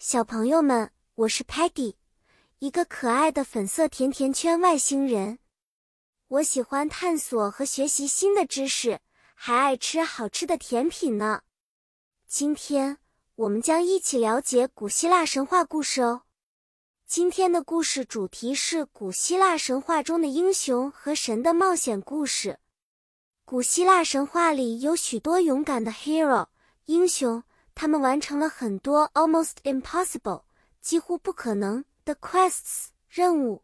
小朋友们，我是 Patty，一个可爱的粉色甜甜圈外星人。我喜欢探索和学习新的知识，还爱吃好吃的甜品呢。今天我们将一起了解古希腊神话故事哦。今天的故事主题是古希腊神话中的英雄和神的冒险故事。古希腊神话里有许多勇敢的 hero 英雄。他们完成了很多 almost impossible 几乎不可能的 quests 任务。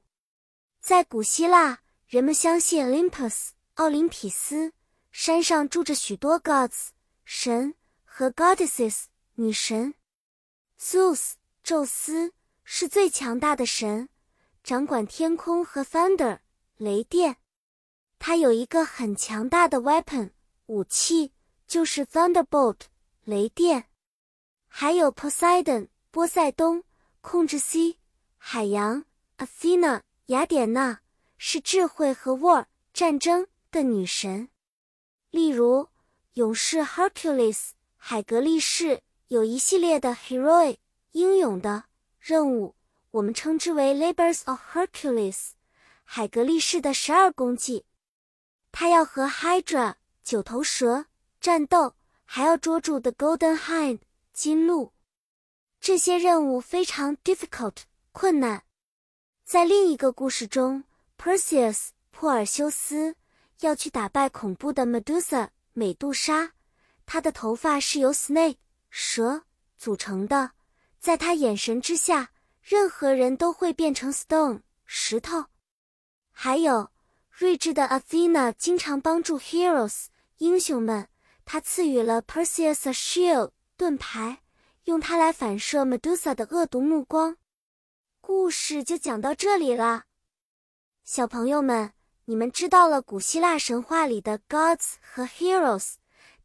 在古希腊，人们相信 Olympus 奥林匹斯山上住着许多 gods 神和 goddesses 女神。Zeus 宙斯是最强大的神，掌管天空和 thunder 雷电。他有一个很强大的 weapon 武器，就是 thunderbolt 雷电。还有 Poseidon 波塞冬控制 C 海洋，Athena 雅典娜是智慧和 war 战争的女神。例如，勇士 Hercules 海格力士有一系列的 heroic 英勇的任务，我们称之为 labors of Hercules 海格力士的十二功绩。他要和 Hydra 九头蛇战斗，还要捉住 the Golden Hind。金鹿，这些任务非常 difficult 困难。在另一个故事中，Perseus 珀尔修斯要去打败恐怖的 Medusa 美杜莎，他的头发是由 snake 蛇组成的，在他眼神之下，任何人都会变成 stone 石头。还有睿智的 Athena 经常帮助 heroes 英雄们，他赐予了 Perseus a shield。盾牌，用它来反射 Medusa 的恶毒目光。故事就讲到这里了，小朋友们，你们知道了古希腊神话里的 gods 和 heroes，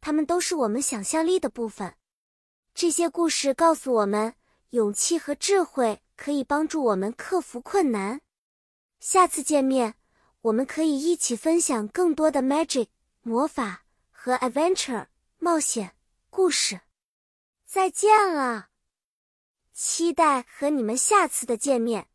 他们都是我们想象力的部分。这些故事告诉我们，勇气和智慧可以帮助我们克服困难。下次见面，我们可以一起分享更多的 magic 魔法和 adventure 冒险故事。再见了，期待和你们下次的见面。